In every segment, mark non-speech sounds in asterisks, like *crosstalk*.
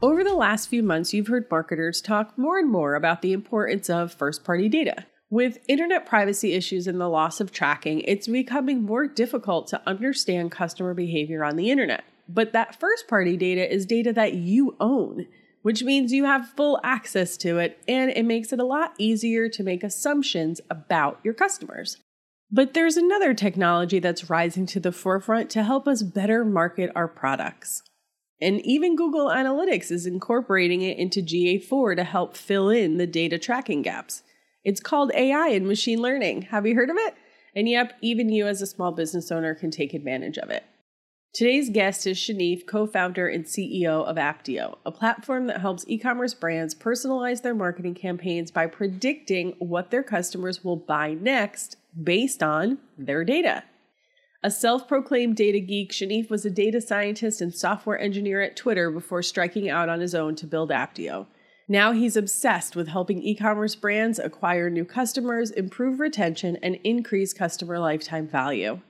Over the last few months, you've heard marketers talk more and more about the importance of first party data. With internet privacy issues and the loss of tracking, it's becoming more difficult to understand customer behavior on the internet. But that first party data is data that you own, which means you have full access to it, and it makes it a lot easier to make assumptions about your customers. But there's another technology that's rising to the forefront to help us better market our products. And even Google Analytics is incorporating it into GA4 to help fill in the data tracking gaps. It's called AI and machine learning. Have you heard of it? And yep, even you as a small business owner can take advantage of it. Today's guest is Shanif, co founder and CEO of Apteo, a platform that helps e commerce brands personalize their marketing campaigns by predicting what their customers will buy next based on their data. A self proclaimed data geek, Shanif was a data scientist and software engineer at Twitter before striking out on his own to build Apteo. Now he's obsessed with helping e commerce brands acquire new customers, improve retention, and increase customer lifetime value.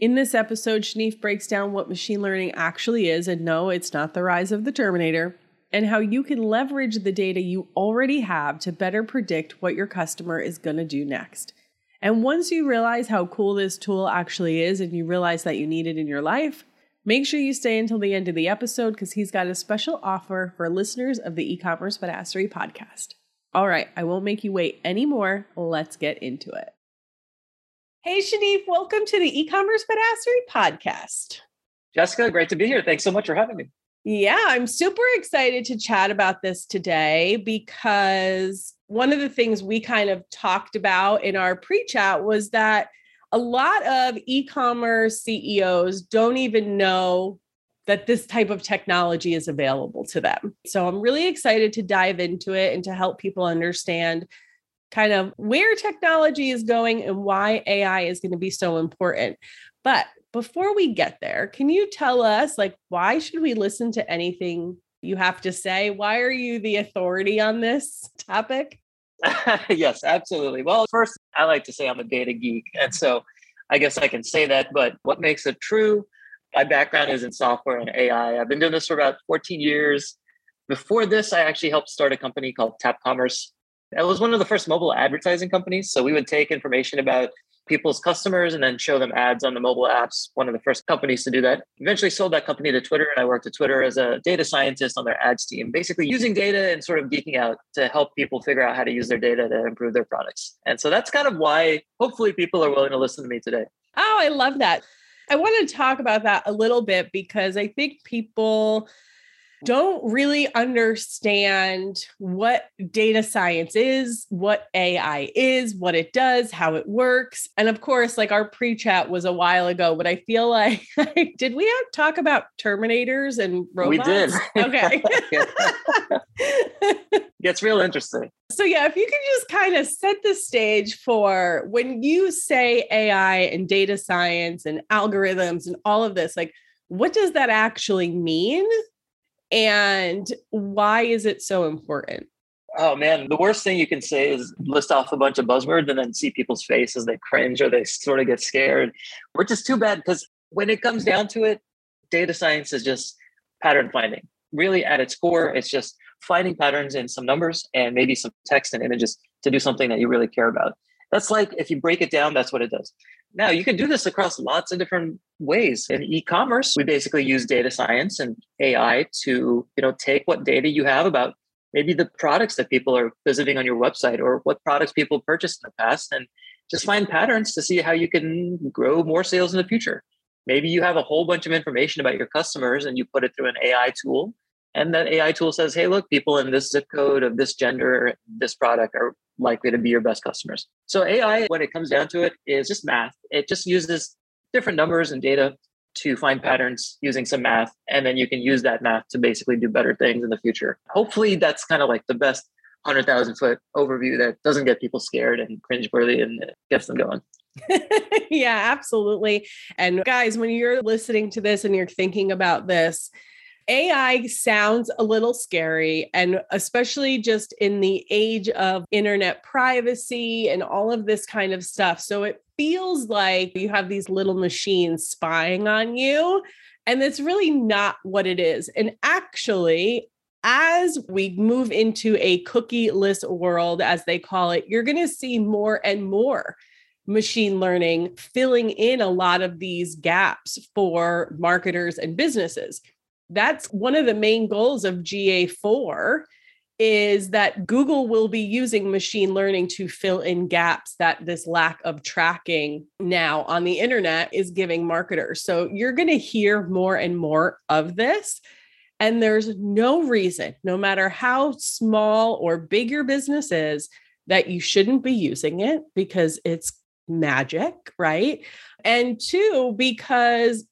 In this episode, Shanif breaks down what machine learning actually is, and no, it's not the rise of the Terminator, and how you can leverage the data you already have to better predict what your customer is going to do next. And once you realize how cool this tool actually is and you realize that you need it in your life, make sure you stay until the end of the episode because he's got a special offer for listeners of the e-commerce badassery podcast. All right, I won't make you wait anymore. Let's get into it. Hey, Shanif, welcome to the e-commerce badassery podcast. Jessica, great to be here. Thanks so much for having me. Yeah, I'm super excited to chat about this today because one of the things we kind of talked about in our pre chat was that a lot of e commerce CEOs don't even know that this type of technology is available to them. So I'm really excited to dive into it and to help people understand kind of where technology is going and why AI is going to be so important. But before we get there, can you tell us like why should we listen to anything you have to say? Why are you the authority on this topic? *laughs* yes, absolutely. Well, first, I like to say I'm a data geek. And so I guess I can say that. But what makes it true? My background is in software and AI. I've been doing this for about 14 years. Before this, I actually helped start a company called Tap Commerce. That was one of the first mobile advertising companies. So we would take information about people's customers and then show them ads on the mobile apps. One of the first companies to do that. Eventually sold that company to Twitter, and I worked at Twitter as a data scientist on their ads team, basically using data and sort of geeking out to help people figure out how to use their data to improve their products. And so that's kind of why hopefully people are willing to listen to me today. Oh, I love that. I want to talk about that a little bit because I think people don't really understand what data science is, what AI is, what it does, how it works. And of course, like our pre chat was a while ago, but I feel like, *laughs* did we talk about Terminators and robots? We did. Okay. *laughs* Gets real interesting. So, yeah, if you can just kind of set the stage for when you say AI and data science and algorithms and all of this, like, what does that actually mean? And why is it so important? Oh man, the worst thing you can say is list off a bunch of buzzwords and then see people's faces they cringe or they sort of get scared, which is too bad because when it comes down to it, data science is just pattern finding. Really, at its core, it's just finding patterns in some numbers and maybe some text and images to do something that you really care about. That's like if you break it down, that's what it does. Now you can do this across lots of different ways. In e-commerce, we basically use data science and AI to, you know, take what data you have about maybe the products that people are visiting on your website or what products people purchased in the past and just find patterns to see how you can grow more sales in the future. Maybe you have a whole bunch of information about your customers and you put it through an AI tool. And that AI tool says, hey, look, people in this zip code of this gender, this product are likely to be your best customers. So AI, when it comes down to it, is just math. It just uses different numbers and data to find patterns using some math. And then you can use that math to basically do better things in the future. Hopefully, that's kind of like the best 100,000 foot overview that doesn't get people scared and cringeworthy and gets them going. *laughs* yeah, absolutely. And guys, when you're listening to this and you're thinking about this, AI sounds a little scary, and especially just in the age of internet privacy and all of this kind of stuff. So it feels like you have these little machines spying on you. And that's really not what it is. And actually, as we move into a cookie-less world, as they call it, you're going to see more and more machine learning filling in a lot of these gaps for marketers and businesses. That's one of the main goals of GA4 is that Google will be using machine learning to fill in gaps that this lack of tracking now on the internet is giving marketers. So you're going to hear more and more of this. And there's no reason, no matter how small or big your business is, that you shouldn't be using it because it's magic, right? And two, because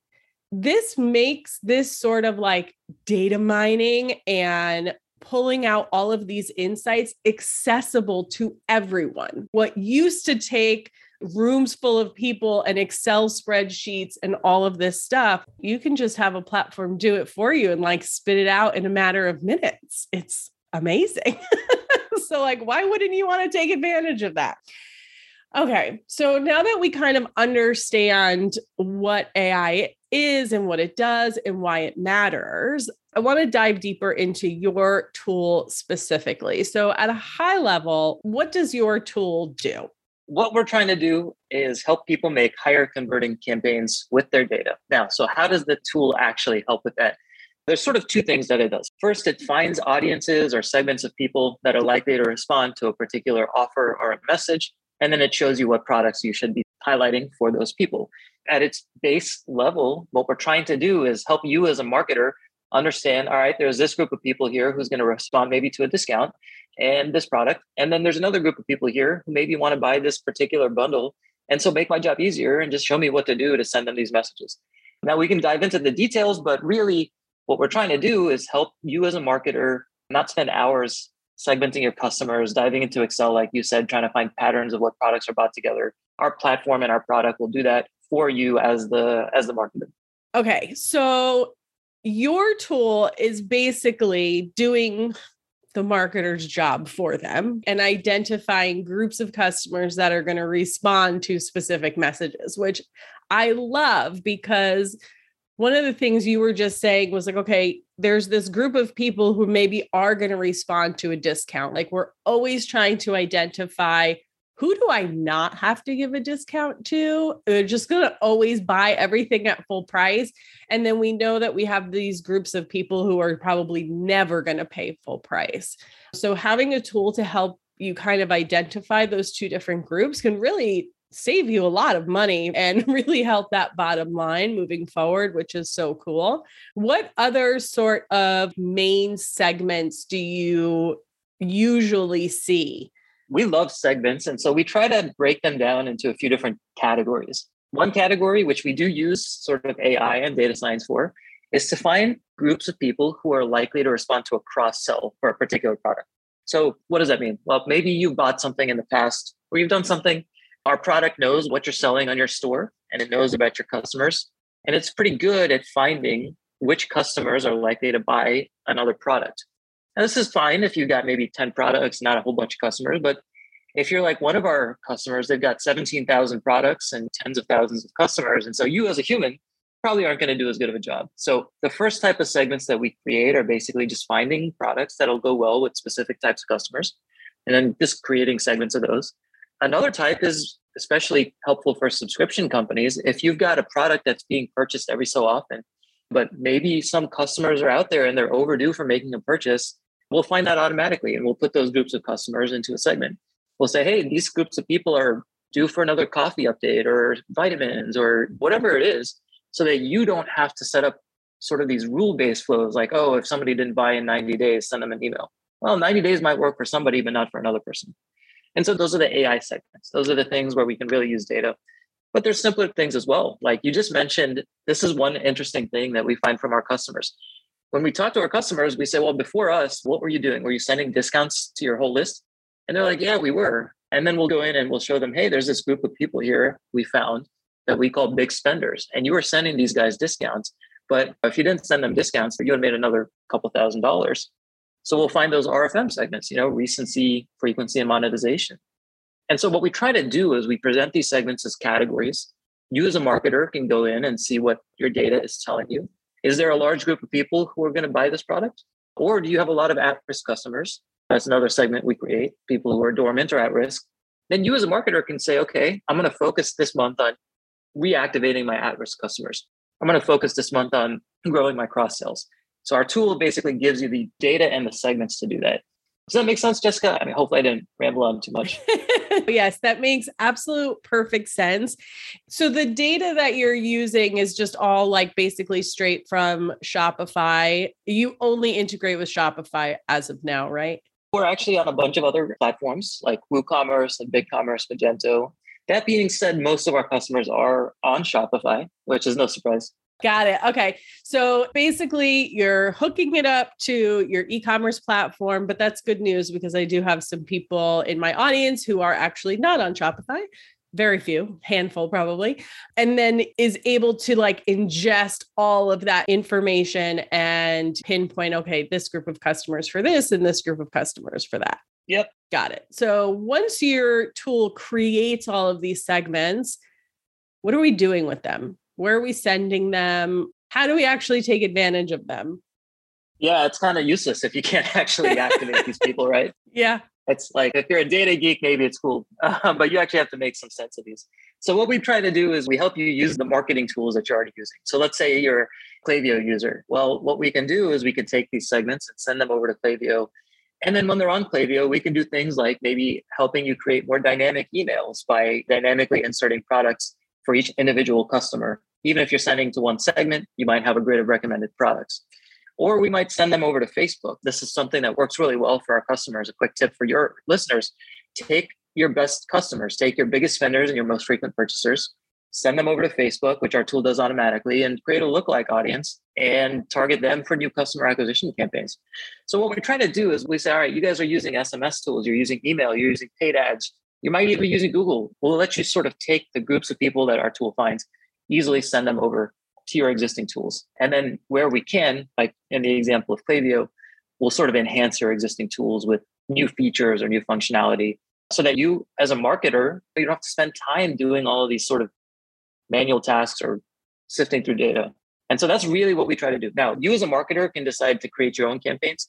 this makes this sort of like data mining and pulling out all of these insights accessible to everyone. What used to take rooms full of people and Excel spreadsheets and all of this stuff, you can just have a platform do it for you and like spit it out in a matter of minutes. It's amazing. *laughs* so, like, why wouldn't you want to take advantage of that? Okay, so now that we kind of understand what AI is and what it does and why it matters, I want to dive deeper into your tool specifically. So, at a high level, what does your tool do? What we're trying to do is help people make higher converting campaigns with their data. Now, so how does the tool actually help with that? There's sort of two things that it does. First, it finds audiences or segments of people that are likely to respond to a particular offer or a message and then it shows you what products you should be highlighting for those people. At its base level, what we're trying to do is help you as a marketer understand all right, there's this group of people here who's going to respond maybe to a discount and this product. And then there's another group of people here who maybe want to buy this particular bundle. And so make my job easier and just show me what to do to send them these messages. Now we can dive into the details, but really what we're trying to do is help you as a marketer not spend hours segmenting your customers, diving into Excel, like you said, trying to find patterns of what products are bought together. Our platform and our product will do that for you as the as the marketer. Okay, so your tool is basically doing the marketer's job for them and identifying groups of customers that are going to respond to specific messages, which I love because one of the things you were just saying was like, okay, there's this group of people who maybe are going to respond to a discount. Like we're always trying to identify who do I not have to give a discount to? They're just going to always buy everything at full price. And then we know that we have these groups of people who are probably never going to pay full price. So having a tool to help you kind of identify those two different groups can really save you a lot of money and *laughs* really help that bottom line moving forward, which is so cool. What other sort of main segments do you usually see? We love segments. And so we try to break them down into a few different categories. One category, which we do use sort of AI and data science for, is to find groups of people who are likely to respond to a cross sell for a particular product. So, what does that mean? Well, maybe you bought something in the past or you've done something our product knows what you're selling on your store and it knows about your customers. And it's pretty good at finding which customers are likely to buy another product. Now, this is fine if you've got maybe 10 products, not a whole bunch of customers. But if you're like one of our customers, they've got 17,000 products and tens of thousands of customers. And so you as a human probably aren't going to do as good of a job. So the first type of segments that we create are basically just finding products that'll go well with specific types of customers and then just creating segments of those. Another type is especially helpful for subscription companies. If you've got a product that's being purchased every so often, but maybe some customers are out there and they're overdue for making a purchase, we'll find that automatically and we'll put those groups of customers into a segment. We'll say, hey, these groups of people are due for another coffee update or vitamins or whatever it is, so that you don't have to set up sort of these rule based flows like, oh, if somebody didn't buy in 90 days, send them an email. Well, 90 days might work for somebody, but not for another person. And so those are the AI segments. Those are the things where we can really use data. But there's simpler things as well. Like you just mentioned, this is one interesting thing that we find from our customers. When we talk to our customers, we say, well, before us, what were you doing? Were you sending discounts to your whole list? And they're like, yeah, we were. And then we'll go in and we'll show them, hey, there's this group of people here we found that we call big spenders. And you were sending these guys discounts. But if you didn't send them discounts, you would have made another couple thousand dollars. So we'll find those RFM segments, you know, recency, frequency, and monetization. And so what we try to do is we present these segments as categories. You as a marketer can go in and see what your data is telling you. Is there a large group of people who are going to buy this product? Or do you have a lot of at-risk customers? That's another segment we create, people who are dormant or at risk. Then you as a marketer can say, okay, I'm going to focus this month on reactivating my at-risk customers. I'm going to focus this month on growing my cross sales. So our tool basically gives you the data and the segments to do that. Does that make sense, Jessica? I mean, hopefully I didn't ramble on too much. *laughs* yes, that makes absolute perfect sense. So the data that you're using is just all like basically straight from Shopify. You only integrate with Shopify as of now, right? We're actually on a bunch of other platforms like WooCommerce and BigCommerce, Magento. That being said, most of our customers are on Shopify, which is no surprise. Got it. Okay. So basically, you're hooking it up to your e commerce platform, but that's good news because I do have some people in my audience who are actually not on Shopify. Very few, handful probably, and then is able to like ingest all of that information and pinpoint, okay, this group of customers for this and this group of customers for that. Yep. Got it. So once your tool creates all of these segments, what are we doing with them? Where are we sending them? How do we actually take advantage of them? Yeah, it's kind of useless if you can't *laughs* actually activate these *laughs* people, right? Yeah. It's like if you're a data geek, maybe it's cool, uh, *laughs* but you actually have to make some sense of these. So what we try to do is we help you use the marketing tools that you're already using. So let's say you're a Klaviyo user. Well, what we can do is we can take these segments and send them over to Klaviyo. And then when they're on Klaviyo, we can do things like maybe helping you create more dynamic emails by dynamically inserting products for each individual customer. Even if you're sending to one segment, you might have a grid of recommended products. Or we might send them over to Facebook. This is something that works really well for our customers. A quick tip for your listeners take your best customers, take your biggest spenders and your most frequent purchasers, send them over to Facebook, which our tool does automatically, and create a lookalike audience and target them for new customer acquisition campaigns. So, what we're trying to do is we say, all right, you guys are using SMS tools, you're using email, you're using paid ads, you might even be using Google. We'll let you sort of take the groups of people that our tool finds, easily send them over to your existing tools. And then where we can, like in the example of Klaviyo, we'll sort of enhance your existing tools with new features or new functionality so that you as a marketer, you don't have to spend time doing all of these sort of manual tasks or sifting through data. And so that's really what we try to do. Now, you as a marketer can decide to create your own campaigns.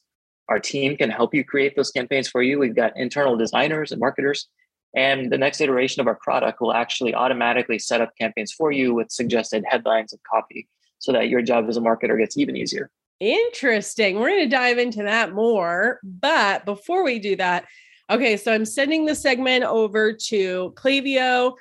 Our team can help you create those campaigns for you. We've got internal designers and marketers and the next iteration of our product will actually automatically set up campaigns for you with suggested headlines and copy so that your job as a marketer gets even easier. Interesting. We're going to dive into that more. But before we do that, okay, so I'm sending the segment over to Klaviyo.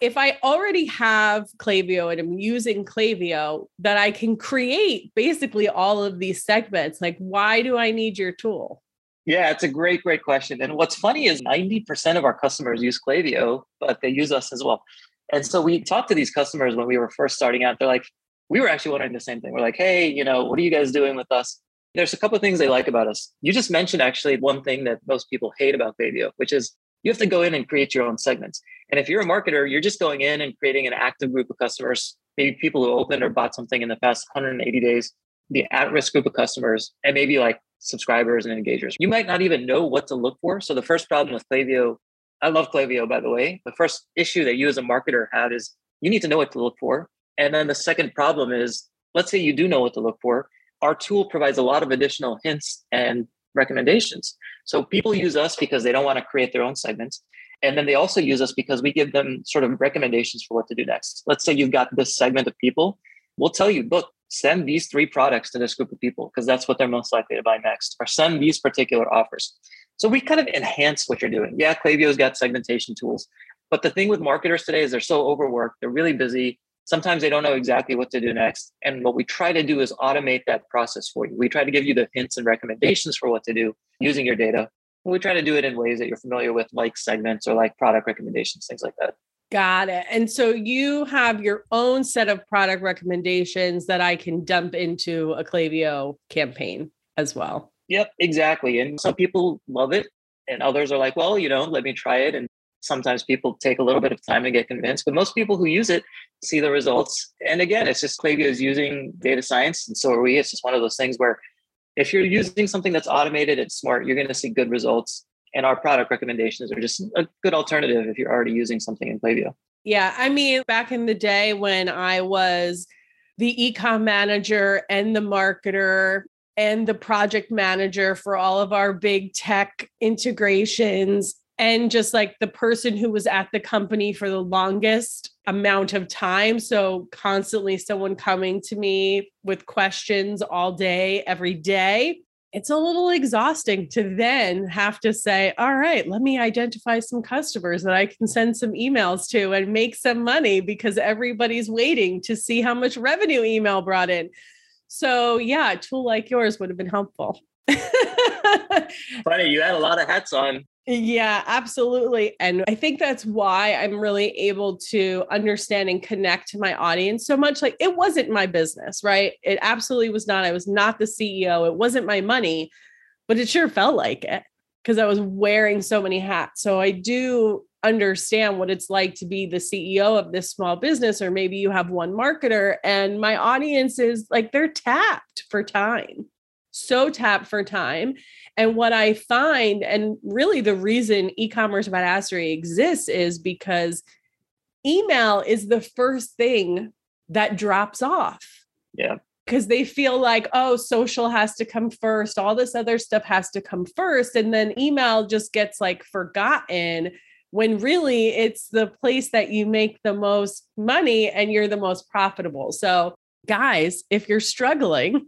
If I already have Klaviyo and I'm using Klaviyo, that I can create basically all of these segments. Like, why do I need your tool? Yeah, it's a great, great question. And what's funny is 90% of our customers use Klaviyo, but they use us as well. And so we talked to these customers when we were first starting out. They're like, we were actually wondering the same thing. We're like, hey, you know, what are you guys doing with us? There's a couple of things they like about us. You just mentioned actually one thing that most people hate about Klaviyo, which is you have to go in and create your own segments. And if you're a marketer, you're just going in and creating an active group of customers, maybe people who opened or bought something in the past 180 days, the at-risk group of customers, and maybe like subscribers and engagers. You might not even know what to look for. So the first problem with Klaviyo, I love Klaviyo by the way. The first issue that you as a marketer have is you need to know what to look for. And then the second problem is let's say you do know what to look for. Our tool provides a lot of additional hints and recommendations. So people use us because they don't want to create their own segments. And then they also use us because we give them sort of recommendations for what to do next. Let's say you've got this segment of people. We'll tell you, look, send these three products to this group of people because that's what they're most likely to buy next, or send these particular offers. So we kind of enhance what you're doing. Yeah, Klaviyo's got segmentation tools, But the thing with marketers today is they're so overworked, they're really busy. Sometimes they don't know exactly what to do next. And what we try to do is automate that process for you. We try to give you the hints and recommendations for what to do using your data. We try to do it in ways that you're familiar with, like segments or like product recommendations, things like that. Got it. And so you have your own set of product recommendations that I can dump into a Klaviyo campaign as well. Yep, exactly. And some people love it, and others are like, well, you know, let me try it. And sometimes people take a little bit of time to get convinced, but most people who use it see the results. And again, it's just Klaviyo is using data science, and so are we. It's just one of those things where if you're using something that's automated and smart, you're going to see good results and our product recommendations are just a good alternative if you're already using something in Klaviyo. Yeah, I mean, back in the day when I was the ecom manager and the marketer and the project manager for all of our big tech integrations and just like the person who was at the company for the longest amount of time so constantly someone coming to me with questions all day every day it's a little exhausting to then have to say, all right, let me identify some customers that I can send some emails to and make some money because everybody's waiting to see how much revenue email brought in. So, yeah, a tool like yours would have been helpful. *laughs* Funny, you had a lot of hats on. Yeah, absolutely. And I think that's why I'm really able to understand and connect to my audience so much. Like it wasn't my business, right? It absolutely was not. I was not the CEO. It wasn't my money, but it sure felt like it because I was wearing so many hats. So I do understand what it's like to be the CEO of this small business, or maybe you have one marketer, and my audience is like they're tapped for time, so tapped for time. And what I find, and really the reason e commerce badassery exists is because email is the first thing that drops off. Yeah. Because they feel like, oh, social has to come first, all this other stuff has to come first. And then email just gets like forgotten when really it's the place that you make the most money and you're the most profitable. So guys, if you're struggling,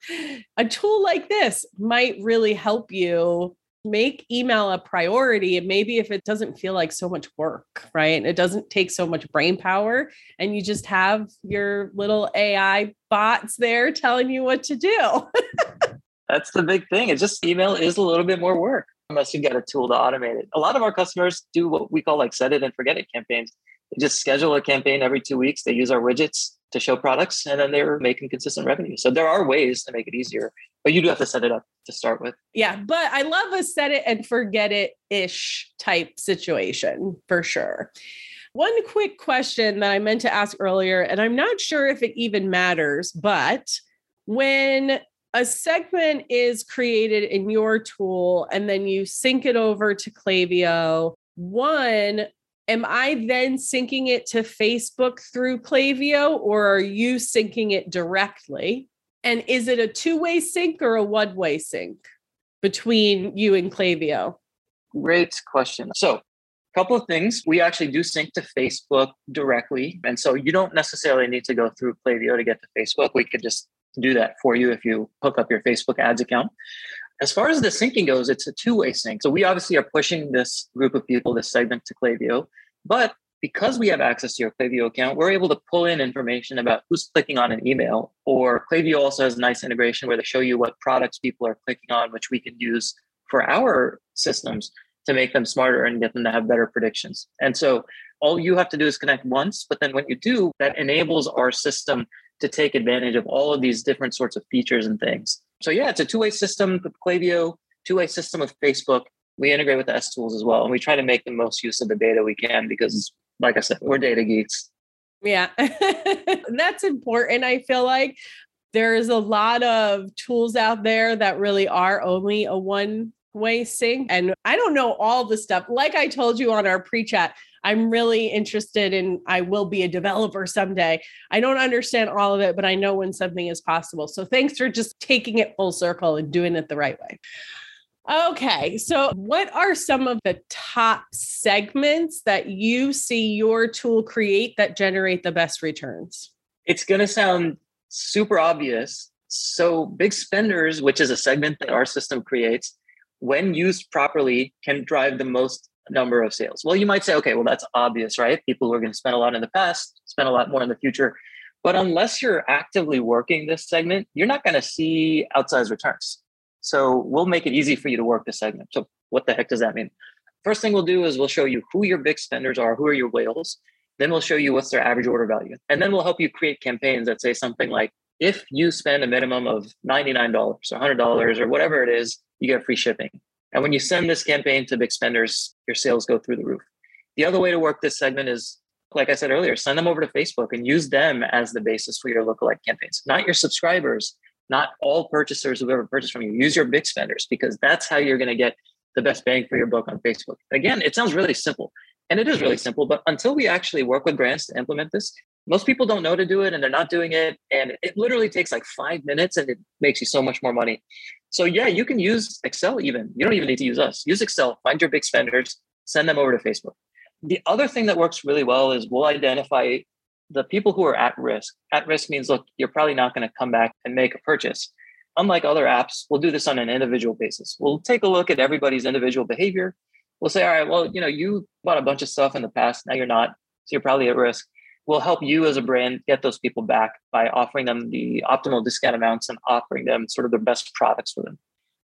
*laughs* a tool like this might really help you make email a priority and maybe if it doesn't feel like so much work right? It doesn't take so much brain power and you just have your little ai bots there telling you what to do. *laughs* That's the big thing it's just email is a little bit more work unless you get a tool to automate it. A lot of our customers do what we call like set it and forget it campaigns. They just schedule a campaign every two weeks they use our widgets to show products and then they're making consistent revenue. So there are ways to make it easier, but you do have to set it up to start with. Yeah, but I love a set it and forget it ish type situation for sure. One quick question that I meant to ask earlier, and I'm not sure if it even matters, but when a segment is created in your tool and then you sync it over to Klaviyo, one, am I then syncing it to Facebook through Klaviyo or are you syncing it directly? And is it a two way sync or a one way sync between you and Klaviyo? Great question. So, a couple of things. We actually do sync to Facebook directly. And so you don't necessarily need to go through Klaviyo to get to Facebook. We could just do that for you if you hook up your Facebook ads account. As far as the syncing goes, it's a two-way sync. So we obviously are pushing this group of people, this segment to Klaviyo, but because we have access to your Klaviyo account, we're able to pull in information about who's clicking on an email. Or Klaviyo also has a nice integration where they show you what products people are clicking on, which we can use for our systems to make them smarter and get them to have better predictions. And so all you have to do is connect once, but then when you do, that enables our system to take advantage of all of these different sorts of features and things. So yeah, it's a two-way system with Klaviyo, two-way system with Facebook. We integrate with the S tools as well, and we try to make the most use of the data we can because, like I said, we're data geeks. Yeah, *laughs* that's important. I feel like there's a lot of tools out there that really are only a one way sync. And I don't know all the stuff. Like I told you on our pre chat, I'm really interested in, I will be a developer someday. I don't understand all of it, but I know when something is possible. So thanks for just taking it full circle and doing it the right way. Okay, so what are some of the top segments that you see your tool create that generate the best returns? It's going to sound super obvious. So, big spenders, which is a segment that our system creates, when used properly, can drive the most number of sales. Well, you might say, okay, well, that's obvious, right? People who are going to spend a lot in the past, spend a lot more in the future. But unless you're actively working this segment, you're not going to see outsized returns. So we'll make it easy for you to work this segment. So what the heck does that mean? First thing we'll do is we'll show you who your big spenders are, who are your whales. Then we'll show you what's their average order value. And then we'll help you create campaigns that say something like, if you spend a minimum of $99 or $100 or whatever it is, you get free shipping. And when you send this campaign to big spenders, your sales go through the roof. The other way to work this segment is, like I said earlier, send them over to Facebook and use them as the basis for your lookalike campaigns, not your subscribers, not all purchasers who've ever purchased from you. Use your big spenders because that's how you're going to get the best bang for your buck on Facebook. Again, it sounds really simple and it is really simple, but until we actually work with brands to implement this, most people don't know to do it and they're not doing it. And it literally takes like five minutes and it makes you so much more money. So, yeah, you can use Excel even. You don't even need to use us. Use Excel, find your big spenders, send them over to Facebook. The other thing that works really well is we'll identify the people who are at risk. At risk means, look, you're probably not going to come back and make a purchase. Unlike other apps, we'll do this on an individual basis. We'll take a look at everybody's individual behavior. We'll say, all right, well, you know, you bought a bunch of stuff in the past. Now you're not. So you're probably at risk. We'll help you as a brand get those people back by offering them the optimal discount amounts and offering them sort of the best products for them.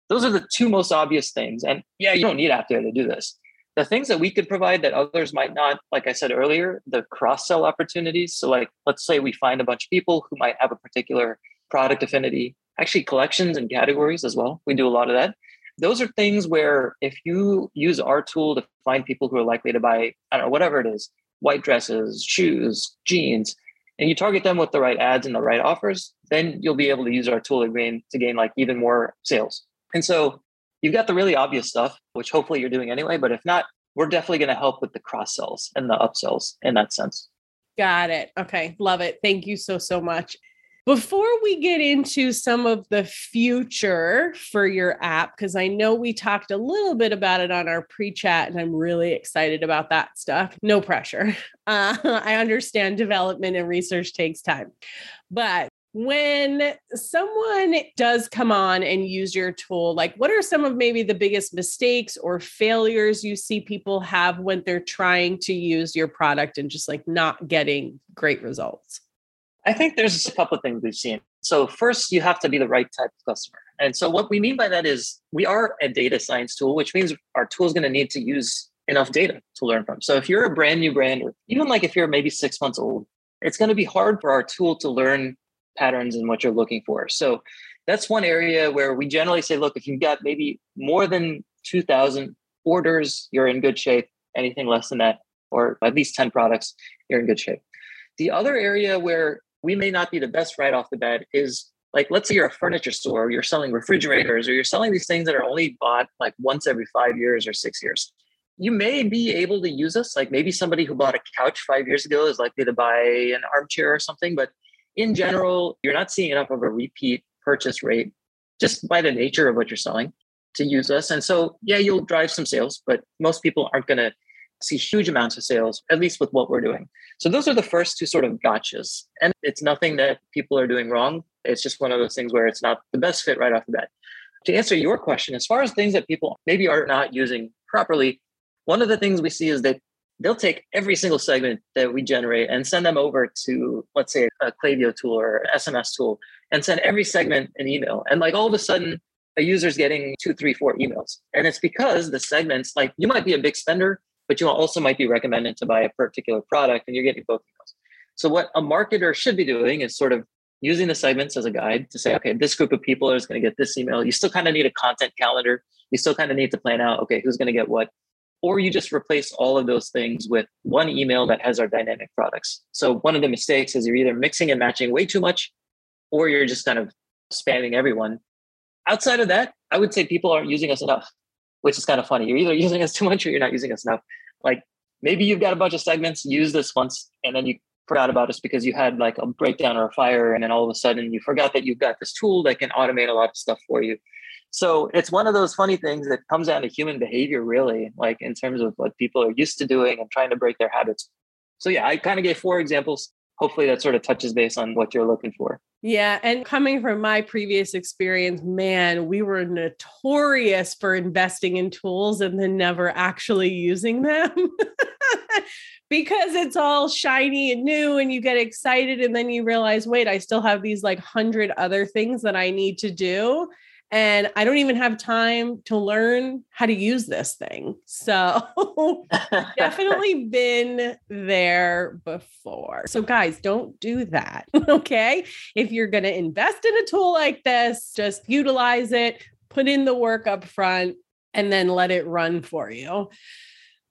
Those are the two most obvious things. And yeah, you don't need Apteo to do this. The things that we could provide that others might not, like I said earlier, the cross sell opportunities. So, like, let's say we find a bunch of people who might have a particular product affinity, actually, collections and categories as well. We do a lot of that. Those are things where if you use our tool to find people who are likely to buy, I don't know, whatever it is, white dresses, shoes, jeans, and you target them with the right ads and the right offers, then you'll be able to use our tool to gain to gain like even more sales. And so you've got the really obvious stuff, which hopefully you're doing anyway. But if not, we're definitely going to help with the cross sells and the upsells in that sense. Got it. Okay. Love it. Thank you so, so much. Before we get into some of the future for your app, because I know we talked a little bit about it on our pre chat, and I'm really excited about that stuff. No pressure. *laughs* Uh, I understand development and research takes time. But when someone does come on and use your tool, like what are some of maybe the biggest mistakes or failures you see people have when they're trying to use your product and just like not getting great results? I think there's a couple of things we've seen. So first, you have to be the right type of customer. And so what we mean by that is we are a data science tool, which means our tool is going to need to use enough data to learn from. So if you're a brand new brand, or even like if you're maybe six months old, it's going to be hard for our tool to learn patterns and what you're looking for. So that's one area where we generally say, look, if you've got maybe more than 2,000 orders, you're in good shape. Anything less than that, or at least 10 products, you're in good shape. The other area where we may not be the best right off the bat is like let's say you're a furniture store you're selling refrigerators or you're selling these things that are only bought like once every five years or six years. You may be able to use us like maybe somebody who bought a couch five years ago is likely to buy an armchair or something but in general you're not seeing enough of a repeat purchase rate just by the nature of what you're selling to use us. And so yeah you'll drive some sales but most people aren't going to see huge amounts of sales, at least with what we're doing. So those are the first two sort of gotchas. And it's nothing that people are doing wrong. It's just one of those things where it's not the best fit right off the bat. To answer your question, as far as things that people maybe are not using properly, one of the things we see is that they'll take every single segment that we generate and send them over to, let's say, a Klaviyo tool or SMS tool and send every segment an email. And like all of a sudden, a user's getting two, three, four emails. And it's because the segments, like you might be a big spender, but you also might be recommended to buy a particular product and you're getting both emails. So what a marketer should be doing is sort of using the segments as a guide to say, okay, this group of people is going to get this email. You still kind of need a content calendar. You still kind of need to plan out, okay, who's going to get what. Or you just replace all of those things with one email that has our dynamic products. So one of the mistakes is you're either mixing and matching way too much, or you're just kind of spamming everyone. Outside of that, I would say people aren't using us enough which is kind of funny. You're either *laughs* using us too much or you're not using us enough. Like maybe you've got a bunch of segments, use this once, and then you forgot about us because you had like a breakdown or a fire, and then all of a sudden you forgot that you've got this tool that can automate a lot of stuff for you. So it's one of those funny things that comes down to human behavior, really, like in terms of what people are used to doing and trying to break their habits. So yeah, I kind of gave four examples. Hopefully that sort of touches base on what you're looking for. Yeah. And coming from my previous experience, man, we were notorious for investing in tools and then never actually using them. *laughs* because it's all shiny and new and you get excited and then you realize wait i still have these like 100 other things that i need to do and I don't even have time to learn how to use this thing. So, *laughs* *laughs* definitely been there before. So, guys, don't do that. *laughs* Okay. If you're going to invest in a tool like this, just utilize it, put in the work up front, and then let it run for you.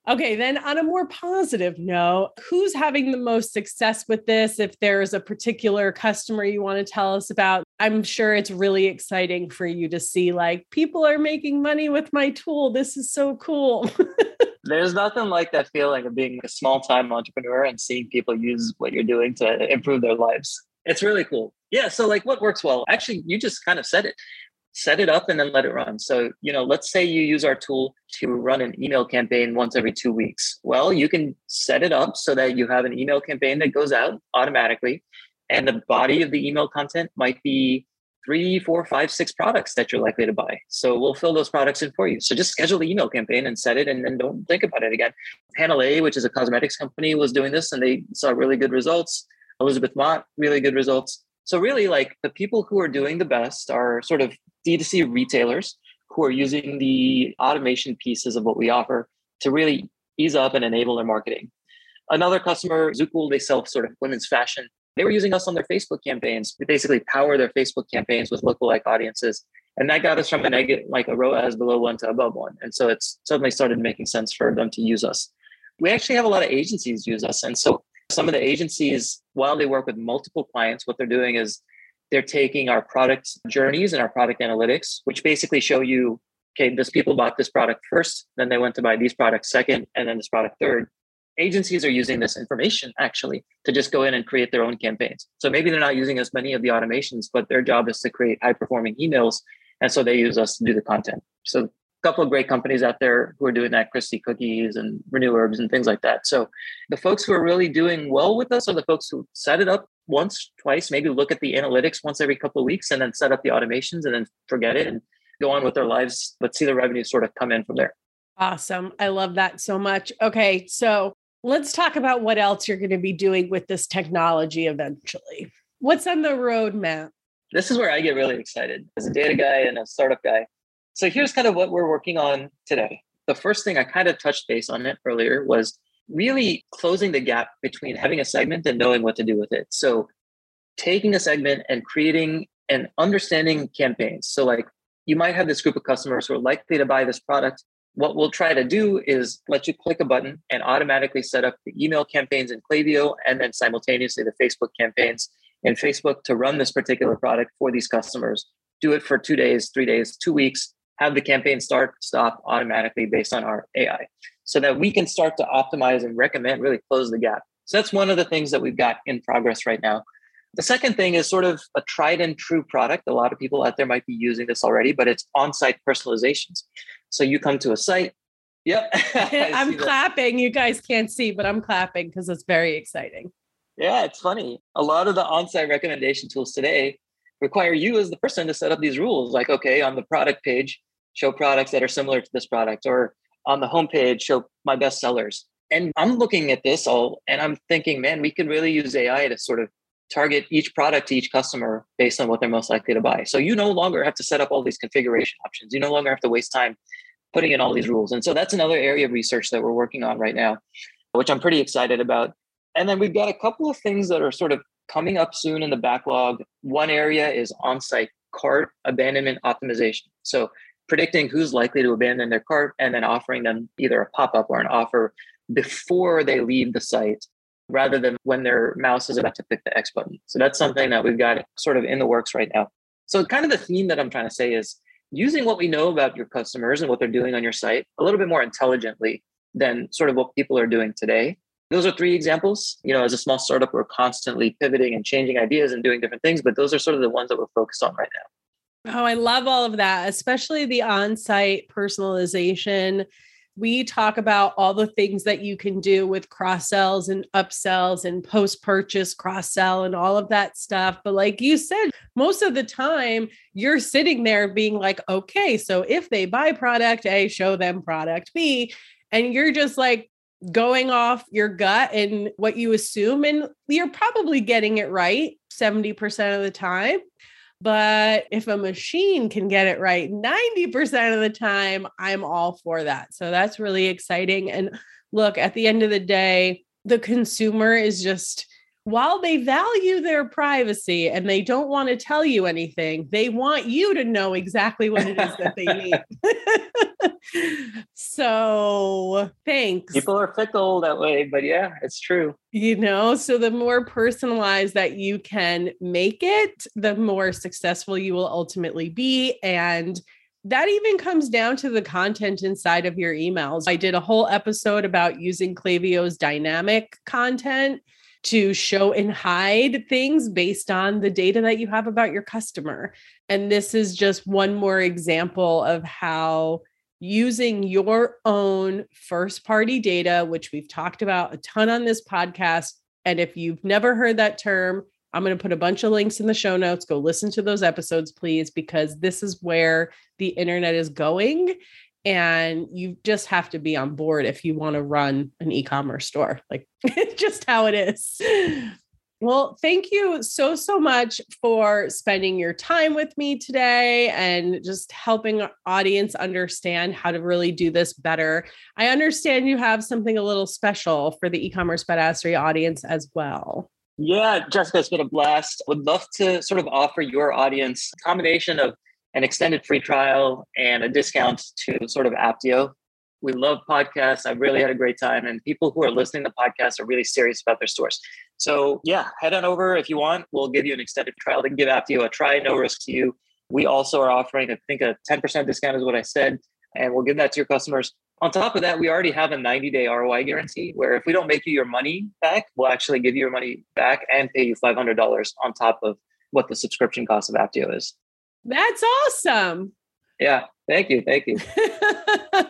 Okay, then on a more positive note, who's having the most success with this? If there's a particular customer you want to tell us about, I'm sure it's really exciting for you to see like people are making money with my tool. This is so cool. *laughs* there's nothing like that feeling of being a small time entrepreneur and seeing people use what you're doing to improve their lives. It's really cool. Yeah. So, like, what works well? Actually, you just kind of said it set it up and then let it run. So, you know, let's say you use our tool to run an email campaign once every two weeks. Well, you can set it up so that you have an email campaign that goes out automatically. And the body of the email content might be three, four, five, six products that you're likely to buy. So we'll fill those products in for you. So just schedule the email campaign and set it and then don't think about it again. Panel A, which is a cosmetics company, was doing this and they saw really good results. Elizabeth Mott, really good results. So really like the people who are doing the best are sort of D2C retailers who are using the automation pieces of what we offer to really ease up and enable their marketing. Another customer, Zukul, they sell sort of women's fashion. They were using us on their Facebook campaigns to basically power their Facebook campaigns with lookalike audiences. And that got us from a negative, like a ROAS below one to above one. And so it's suddenly started making sense for them to use us. We actually have a lot of agencies use us. And so some of the agencies, while they work with multiple clients, what they're doing is they're taking our product journeys and our product analytics, which basically show you, okay, this people bought this product first, then they went to buy these products second, and then this product third. Agencies are using this information actually to just go in and create their own campaigns. So maybe they're not using as many of the automations, but their job is to create high performing emails. And so they use us to do the content. So a couple of great companies out there who are doing that, Christie Cookies and Renew Herbs and things like that. So the folks who are really doing well with us are the folks who set it up once, twice, maybe look at the analytics once every couple of weeks and then set up the automations and then forget it and go on with their lives, but see the revenue sort of come in from there. Awesome. I love that so much. Okay. So let's talk about what else you're going to be doing with this technology eventually. What's on the roadmap? This is where I get really excited as a data guy and a startup guy. So here's kind of what we're working on today. The first thing I kind of touched base on it earlier was really closing the gap between having a segment and knowing what to do with it. So taking a segment and creating and understanding campaigns. So like you might have this group of customers who are likely to buy this product. What we'll try to do is let you click a button and automatically set up the email campaigns in Klaviyo and then simultaneously the Facebook campaigns in Facebook to run this particular product for these customers. Do it for two days, three days, two weeks, have the campaign start, stop automatically based on our AI so that we can start to optimize and recommend, really close the gap. So that's one of the things that we've got in progress right now. The second thing is sort of a tried and true product. A lot of people out there might be using this already, but it's on site personalizations. So you come to a site. Yep. *laughs* *laughs* I'm clapping. You guys can't see, but I'm clapping because it's very exciting. Yeah, it's funny. A lot of the on site recommendation tools today require you as the person to set up these rules like, okay, on the product page, show products that are similar to this product, or on the homepage show my best sellers. And I'm looking at this all and I'm thinking, man, we could really use AI to sort of target each product to each customer based on what they're most likely to buy. So you no longer have to set up all these configuration options. You no longer have to waste time putting in all these rules. And so that's another area of research that we're working on right now, which I'm pretty excited about. And then we've got a couple of things that are sort of coming up soon in the backlog. One area is on site cart abandonment optimization. So predicting who's likely to abandon their cart and then offering them either a pop-up or an offer before they leave the site rather than when their mouse is about to click the X button. So that's something that we've got sort of in the works right now. So kind of the theme that I'm trying to say is using what we know about your customers and what they're doing on your site a little bit more intelligently than sort of what people are doing today. Those are three examples. You know, as a small startup, we're constantly pivoting and changing ideas and doing different things, but those are sort of the ones that we're focused on right now. Oh, I love all of that, especially the on site personalization. we talk about all the things that you can do with cross sells and upsells and post purchase cross sell and all of that stuff. But like you said, most of the time you're sitting there being like, okay, so if they buy product A, show them product B. And you're just like going off your gut and what you assume. And you're probably getting it right 70% of the time. But if a machine can get it right 90% of the time, I'm all for that. So that's really exciting. And look, at the end of the day, the consumer is just while they value their privacy and they don't want to tell you anything, they want you to know exactly what it is that they need. *laughs* so thanks. People are fickle that way, but yeah, it's true. You know, so the more personalized that you can make it, the more successful you will ultimately be. And that even comes down to the content inside of your emails. I did a whole episode about using Klaviyo's dynamic content to show and hide things based on the data that you have about your customer. And this is just one more example of how using your own first party data, which we've talked about a ton on this podcast. And if you've never heard that term, I'm going to put a bunch of links in the show notes. Go listen to those episodes, please, because this is where the internet is going and you just have to be on board if you want to run an e-commerce store like *laughs* just how it is. Well thank you so so much for spending your time with me today and just helping audience understand how to really do this better. I understand you have something a little special for the e-commerce badassery audience as well. Yeah, Jessica, it's been a blast. Would love to sort of offer your audience a combination of an extended free trial and a discount to sort of Apteo. We love podcasts. I've really had a great time, and people who are listening to podcasts are really serious about their stores. So, yeah, head on over if you want. We'll give you an extended trial to give Apteo a try, no risk to you. We also are offering, I think, a 10% discount is what I said, and we'll give that to your customers. On top of that, we already have a 90 day ROI guarantee where if we don't make you your money back, we'll actually give you your money back and pay you $500 on top of what the subscription cost of Apteo is. That's awesome. Yeah. Thank you. Thank you. *laughs*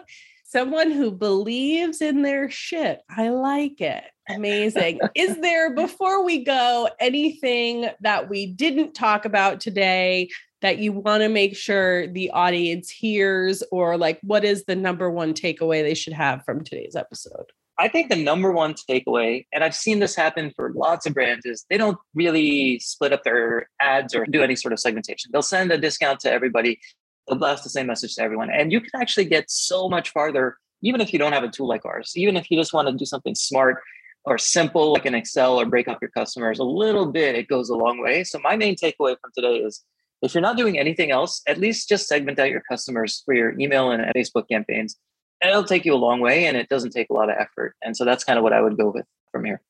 Someone who believes in their shit. I like it. Amazing. *laughs* Is there, before we go, anything that we didn't talk about today that you want to make sure the audience hears, or like what is the number one takeaway they should have from today's episode? I think the number one takeaway, and I've seen this happen for lots of brands, is they don't really split up their ads or do any sort of segmentation. They'll send a discount to everybody, they'll blast the same message to everyone. And you can actually get so much farther, even if you don't have a tool like ours, even if you just want to do something smart or simple like an Excel or break up your customers a little bit, it goes a long way. So, my main takeaway from today is if you're not doing anything else, at least just segment out your customers for your email and Facebook campaigns it'll take you a long way and it doesn't take a lot of effort. And so that's kind of what I would go with from here.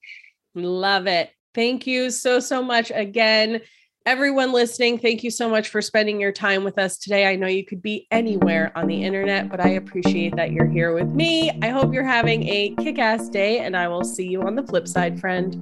Love it. Thank you so, so much again. Everyone listening, thank you so much for spending your time with us today. I know you could be anywhere on the internet, but I appreciate that you're here with me. I hope you're having a kick ass day, and I will see you on the flip side, friend.